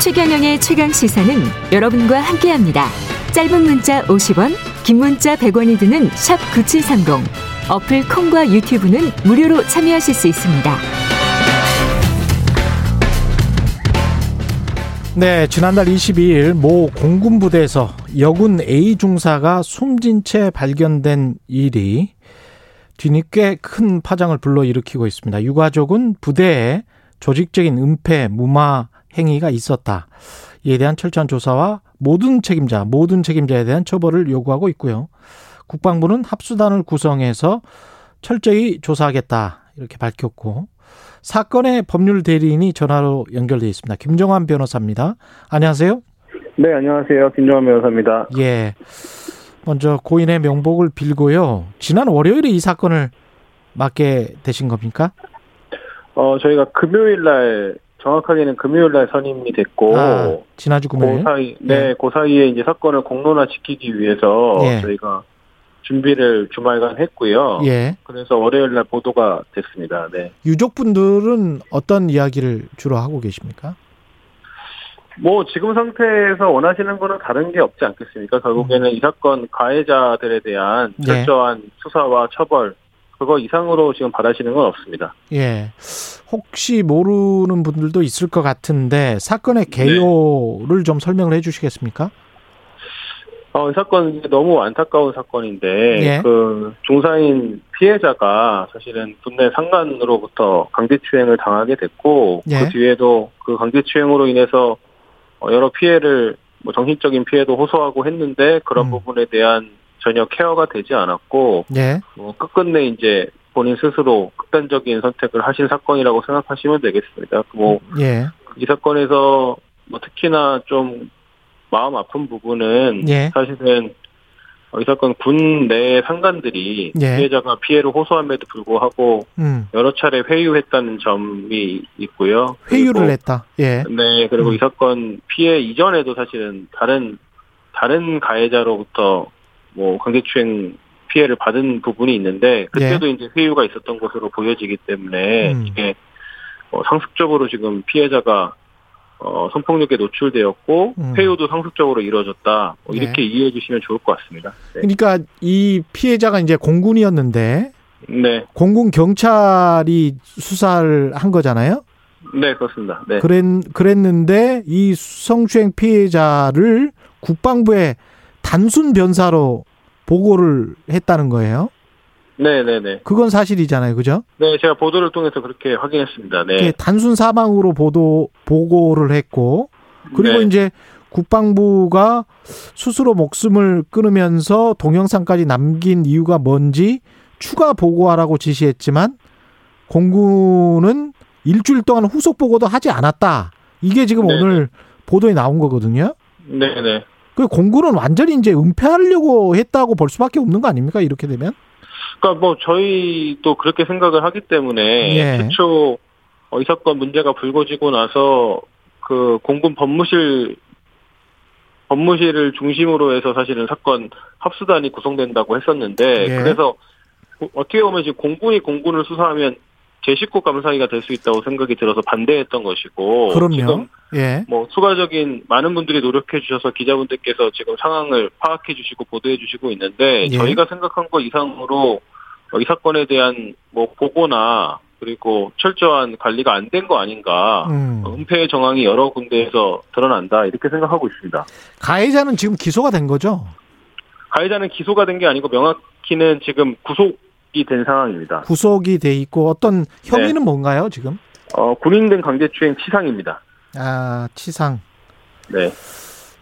최경영의 최강 시사는 여러분과 함께합니다. 짧은 문자 50원, 긴 문자 100원이 드는 샵 9730. 어플 콩과 유튜브는 무료로 참여하실 수 있습니다. 네, 지난달 22일 모 공군부대에서 여군 A 중사가 숨진 채 발견된 일이 뒤늦게 큰 파장을 불러일으키고 있습니다. 유가족은 부대에 조직적인 은폐, 무마 행위가 있었다. 이에 대한 철저한 조사와 모든 책임자, 모든 책임자에 대한 처벌을 요구하고 있고요. 국방부는 합수단을 구성해서 철저히 조사하겠다. 이렇게 밝혔고 사건의 법률 대리인이 전화로 연결돼 있습니다. 김정환 변호사입니다. 안녕하세요. 네, 안녕하세요. 김정환 변호사입니다. 예. 먼저 고인의 명복을 빌고요. 지난 월요일에 이 사건을 맡게 되신 겁니까? 어, 저희가 금요일 날 정확하게는 금요일 날 선임이 됐고 아, 지난주 금요일. 그 사이 네, 예. 그 사이에 이제 사건을 공론화 시키기 위해서 예. 저희가 준비를 주말간 했고요. 예. 그래서 월요일 날 보도가 됐습니다. 네. 유족분들은 어떤 이야기를 주로 하고 계십니까? 뭐 지금 상태에서 원하시는 거는 다른 게 없지 않겠습니까? 결국에는 이 사건 가해자들에 대한 네. 철저한 수사와 처벌 그거 이상으로 지금 바라시는 건 없습니다. 예. 혹시 모르는 분들도 있을 것 같은데 사건의 네. 개요를 좀 설명을 해 주시겠습니까? 어, 이 사건 이제 너무 안타까운 사건인데 예. 그 중사인 피해자가 사실은 군내 상관으로부터 강제추행을 당하게 됐고 예. 그 뒤에도 그 강제추행으로 인해서 어, 여러 피해를 뭐 정신적인 피해도 호소하고 했는데 그런 음. 부분에 대한 전혀 케어가 되지 않았고 예. 뭐 끝끝내 이제 본인 스스로 극단적인 선택을 하신 사건이라고 생각하시면 되겠습니다. 뭐 예. 이 사건에서 뭐 특히나 좀 마음 아픈 부분은 예. 사실은 어, 이 사건 군내 상관들이 예. 피해자가 피해를 호소함에도 불구하고 음. 여러 차례 회유했다는 점이 있고요. 회유를 그리고, 했다. 예. 네, 그리고 음. 이 사건 피해 이전에도 사실은 다른 다른 가해자로부터 뭐 강제추행 피해를 받은 부분이 있는데 그때도 이제 회유가 있었던 것으로 보여지기 때문에 예. 음. 이게 어, 상습적으로 지금 피해자가 어, 성폭력에 노출되었고 음. 회유도 상습적으로 이루어졌다 뭐 네. 이렇게 이해해 주시면 좋을 것 같습니다. 네, 그러니까 이 피해자가 이제 공군이었는데 네, 공군 경찰이 수사를 한 거잖아요. 네, 그렇습니다. 네, 그랬 그랬는데 이 성추행 피해자를 국방부에 단순 변사로 보고를 했다는 거예요. 네, 네, 네, 그건 사실이잖아요. 그죠? 네, 제가 보도를 통해서 그렇게 확인했습니다. 네, 단순 사망으로 보도 보고를 했고 그리고 네. 이제 국방부가 스스로 목숨을 끊으면서 동영상까지 남긴 이유가 뭔지 추가 보고하라고 지시했지만 공군은 일주일 동안 후속 보고도 하지 않았다. 이게 지금 네네. 오늘 보도에 나온 거거든요. 네, 네. 그 공군은 완전히 이제 은폐하려고 했다고 볼 수밖에 없는 거 아닙니까? 이렇게 되면? 그러니까 뭐 저희도 그렇게 생각을 하기 때문에 예. 최초 어, 이 사건 문제가 불거지고 나서 그 공군 법무실 법무실을 중심으로 해서 사실은 사건 합수단이 구성된다고 했었는데 예. 그래서 어떻게 보면 지금 공군이 공군을 수사하면 제 식구 감사기가 될 수 있다고 생각이 들어서 반대했던 것이고 그럼요. 지금 예. 뭐 추가적인 많은 분들이 노력해 주셔서 기자분들께서 지금 상황을 파악해 주시고 보도해 주시고 있는데 예. 저희가 생각한 것 이상으로 어, 이 사건에 대한 뭐 보고나 그리고 철저한 관리가 안 된 거 아닌가 음. 어, 은폐 정황이 여러 군데에서 드러난다 이렇게 생각하고 있습니다. 가해자는 지금 기소가 된 거죠? 가해자는 기소가 된 게 아니고 명확히는 지금 구속이 된 상황입니다. 구속이 돼 있고 어떤 혐의는 네. 뭔가요, 지금? 어, 군인된 강제추행 치상입니다. 아, 치상. 네.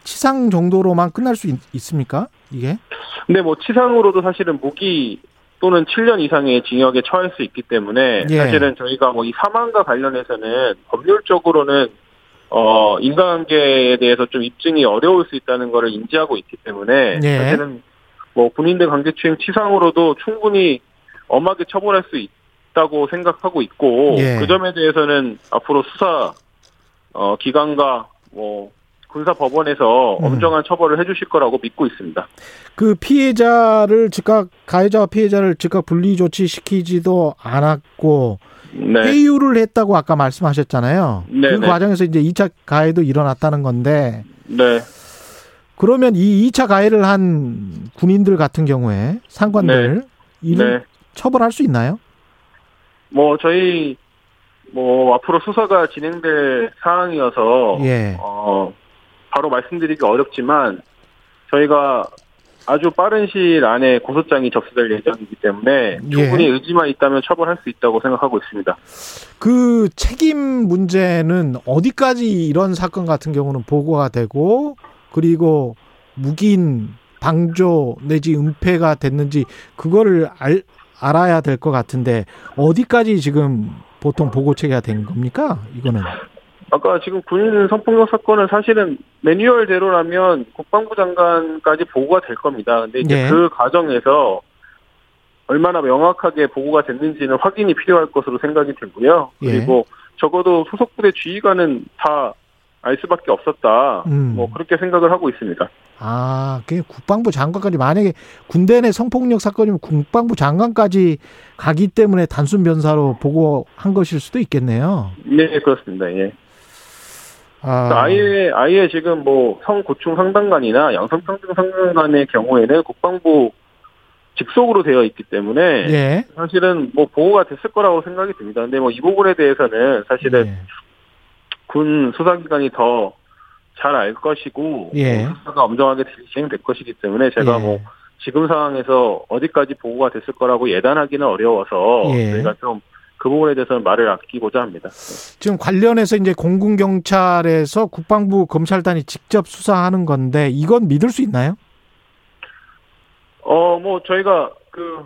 치상 정도로만 끝날 수 있, 습니까 이게? 근데 뭐 치상으로도 사실은 무기 또는 7년 이상의 징역에 처할 수 있기 때문에 예. 사실은 저희가 뭐 이 사망과 관련해서는 법률적으로는 어 인간관계에 대해서 좀 입증이 어려울 수 있다는 것을 인지하고 있기 때문에 예. 사실은 뭐 군인들 강제추행 치상으로도 충분히 엄하게 처벌할 수 있다고 생각하고 있고 예. 그 점에 대해서는 앞으로 수사 어 기관과 뭐 군사 법원에서 음. 엄정한 처벌을 해주실 거라고 믿고 있습니다. 그 피해자를 즉각 가해자와 피해자를 즉각 분리 조치시키지도 않았고 네. 회유를 했다고 아까 말씀하셨잖아요. 네, 그 네. 과정에서 이제 2차 가해도 일어났다는 건데 네. 그러면 이 2차 가해를 한 군인들 같은 경우에 상관들 이는 네. 처벌할 수 있나요? 뭐 저희 뭐 앞으로 수사가 진행될 사항이어서 예. 어 바로 말씀드리기 어렵지만 저희가 아주 빠른 시일 안에 고소장이 접수될 예정이기 때문에 예. 충분히 의지만 있다면 처벌할 수 있다고 생각하고 있습니다. 그 책임 문제는 어디까지 이런 사건 같은 경우는 보고가 되고 그리고 묵인 방조 내지 은폐가 됐는지 그거를 알, 알아야 될 것 같은데 어디까지 지금 보통 보고 체계가 된 겁니까? 이거는 아까 지금 군인 성폭력 사건은 사실은 매뉴얼대로라면 국방부 장관까지 보고가 될 겁니다. 근데 이제 예. 그 과정에서 얼마나 명확하게 보고가 됐는지는 확인이 필요할 것으로 생각이 되고요. 예. 그리고 적어도 소속 부대 지휘관은 다 알 수밖에 없었다. 음. 뭐 그렇게 생각을 하고 있습니다. 아, 그 국방부 장관까지 만약에 군대 내 성폭력 사건이면 국방부 장관까지 가기 때문에 단순 변사로 보고한 것일 수도 있겠네요. 네, 그렇습니다. 예. 아, 아예 아예 지금 뭐 성고충 상담관이나 양성평등 상담관의 경우에는 국방부 직속으로 되어 있기 때문에 예. 사실은 뭐 보호가 됐을 거라고 생각이 듭니다. 근데 뭐 이 부분에 대해서는 사실은 예. 군 수사기관이 더 잘 알 것이고 예. 뭐 수사가 엄정하게 진행될 것이기 때문에 제가 예. 뭐 지금 상황에서 어디까지 보고가 됐을 거라고 예단하기는 어려워서 예. 저희가 좀 그 부분에 대해서는 말을 아끼고자 합니다. 지금 관련해서 이제 공군 경찰에서 국방부 검찰단이 직접 수사하는 건데 이건 믿을 수 있나요? 어, 뭐 저희가 그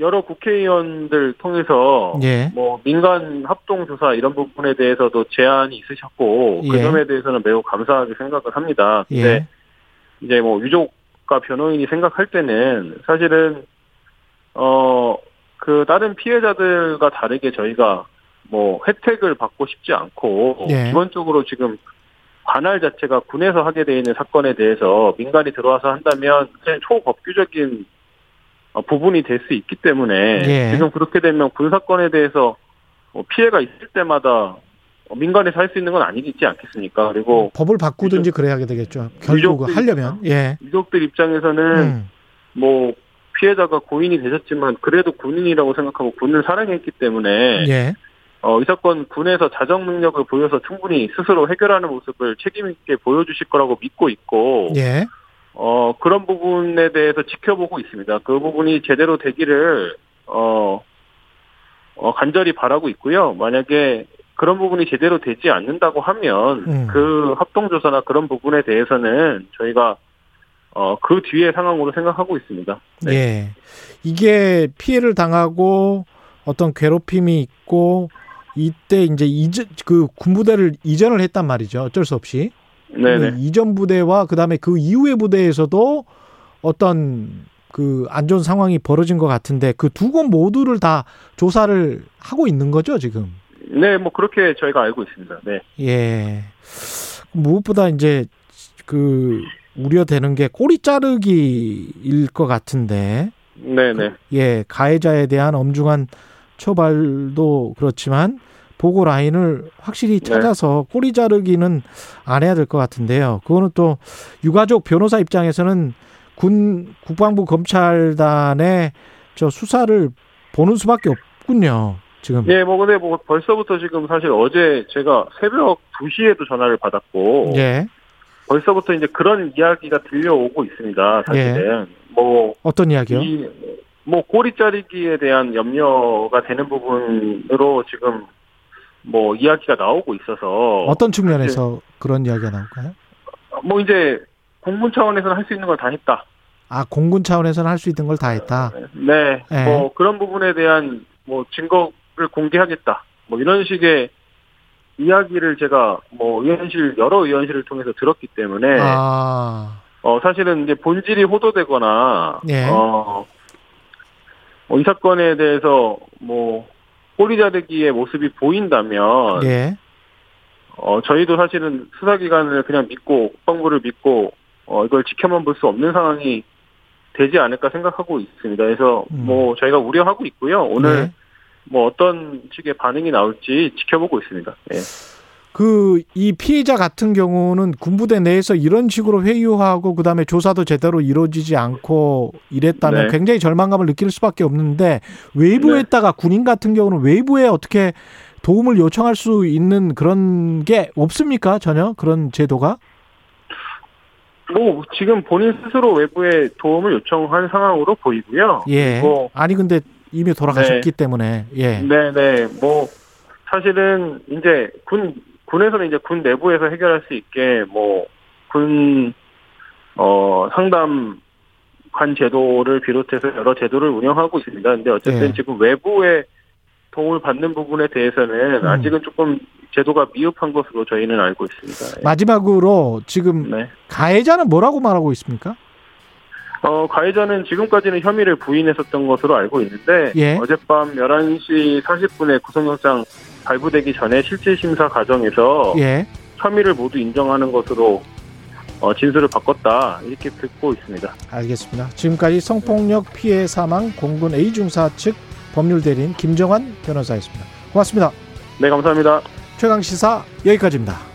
여러 국회의원들 통해서 예. 뭐 민간 합동 조사 이런 부분에 대해서도 제안이 있으셨고 그 예. 점에 대해서는 매우 감사하게 생각을 합니다. 근데 예. 이제 뭐 유족과 변호인이 생각할 때는 사실은 어 그 다른 피해자들과 다르게 저희가 뭐 혜택을 받고 싶지 않고 예. 기본적으로 지금 관할 자체가 군에서 하게 돼 있는 사건에 대해서 민간이 들어와서 한다면 초법규적인 어, 부분이 될 수 있기 때문에 예. 지금 그렇게 되면 군 사건에 대해서 뭐 피해가 있을 때마다 어, 민간에서 할 수 있는 건 아니지 않겠습니까? 그리고 법을 바꾸든지 그래야 되겠죠. 결국 유족들이 하려면 예. 유족들 입장에서는 음. 뭐 피해자가 고인이 되셨지만 그래도 군인이라고 생각하고 군을 사랑했기 때문에 예. 어, 이 사건 군에서 자정 능력을 보여서 충분히 스스로 해결하는 모습을 책임 있게 보여주실 거라고 믿고 있고 예. 어, 그런 부분에 대해서 지켜보고 있습니다. 그 부분이 제대로 되기를 어, 어, 간절히 바라고 있고요. 만약에 그런 부분이 제대로 되지 않는다고 하면 음. 그 합동조사나 그런 부분에 대해서는 저희가 어, 그 뒤에 상황으로 생각하고 있습니다. 네. 예. 이게 피해를 당하고 어떤 괴롭힘이 있고 이때 이제 이전 그 군부대를 이전을 했단 말이죠. 어쩔 수 없이. 네네. 그 이전 부대와 그다음에 그 이후의 부대에서도 어떤 그 안 좋은 상황이 벌어진 것 같은데 그 두 곳 모두를 다 조사를 하고 있는 거죠, 지금. 네, 뭐 그렇게 저희가 알고 있습니다. 네. 예. 무엇보다 이제 그 우려되는 게 꼬리 자르기일 것 같은데. 네네. 예, 가해자에 대한 엄중한 처벌도 그렇지만 보고 라인을 확실히 네. 찾아서 꼬리 자르기는 안 해야 될 것 같은데요. 그거는 또 유가족 변호사 입장에서는 군 국방부 검찰단의 저 수사를 보는 수밖에 없군요. 지금. 예, 뭐 근데 뭐 벌써부터 지금 사실 어제 제가 새벽 2시에도 전화를 받았고 예. 벌써부터 이제 그런 이야기가 들려오고 있습니다. 사실은 뭐 어떤 이야기요? 이, 뭐 꼬리 자르기에 대한 염려가 되는 부분으로 지금 뭐 이야기가 나오고 있어서 어떤 측면에서 그런 이야기가 나올까요? 뭐 이제 공군 차원에서는 할 수 있는 걸 다 했다. 아, 공군 차원에서는 할 수 있는 걸 다 했다. 네, 네. 뭐 그런 부분에 대한 뭐 증거를 공개하겠다. 뭐 이런 식의 이야기를 제가 뭐 의원실 여러 의원실을 통해서 들었기 때문에 아, 어 사실은 이제 본질이 호도되거나 예. 어, 뭐이 사건에 대해서 뭐 꼬리 자르기의 모습이 보인다면 예. 어 저희도 사실은 수사기관을 그냥 믿고 국방부를 믿고 어 이걸 지켜만 볼 수 없는 상황이 되지 않을까 생각하고 있습니다. 그래서 음. 뭐 저희가 우려하고 있고요. 오늘 네. 뭐 어떤 식의 반응이 나올지 지켜보고 있습니다. 예. 그 이 피해자 같은 경우는 군부대 내에서 이런 식으로 회유하고 그다음에 조사도 제대로 이루어지지 않고 이랬다면 네. 굉장히 절망감을 느낄 수밖에 없는데 외부에다가 군인 같은 경우는 외부에 어떻게 도움을 요청할 수 있는 그런 게 없습니까? 전혀 그런 제도가? 뭐 지금 본인 스스로 외부에 도움을 요청한 상황으로 보이고요. 예. 뭐 아니 근데 이미 돌아가셨기 때문에 예. 네네 뭐 사실은 이제 군 군에서는 이제 군 내부에서 해결할 수 있게 뭐 군 어 상담 관 제도를 비롯해서 여러 제도를 운영하고 있습니다. 근데 어쨌든 예. 지금 외부의 도움을 받는 부분에 대해서는 음. 아직은 조금 제도가 미흡한 것으로 저희는 알고 있습니다. 예. 마지막으로 지금 네. 가해자는 뭐라고 말하고 있습니까? 어, 가해자는 지금까지는 혐의를 부인했었던 것으로 알고 있는데 예. 어젯밤 11시 40분에 구속영장 발부되기 전에 실질 심사 과정에서 예. 혐의를 모두 인정하는 것으로 어, 진술을 바꿨다 이렇게 듣고 있습니다. 알겠습니다. 지금까지 성폭력 피해 사망 공군 A 중사 측 법률 대리인 김정환 변호사였습니다. 고맙습니다. 네, 감사합니다. 최강 시사 여기까지입니다.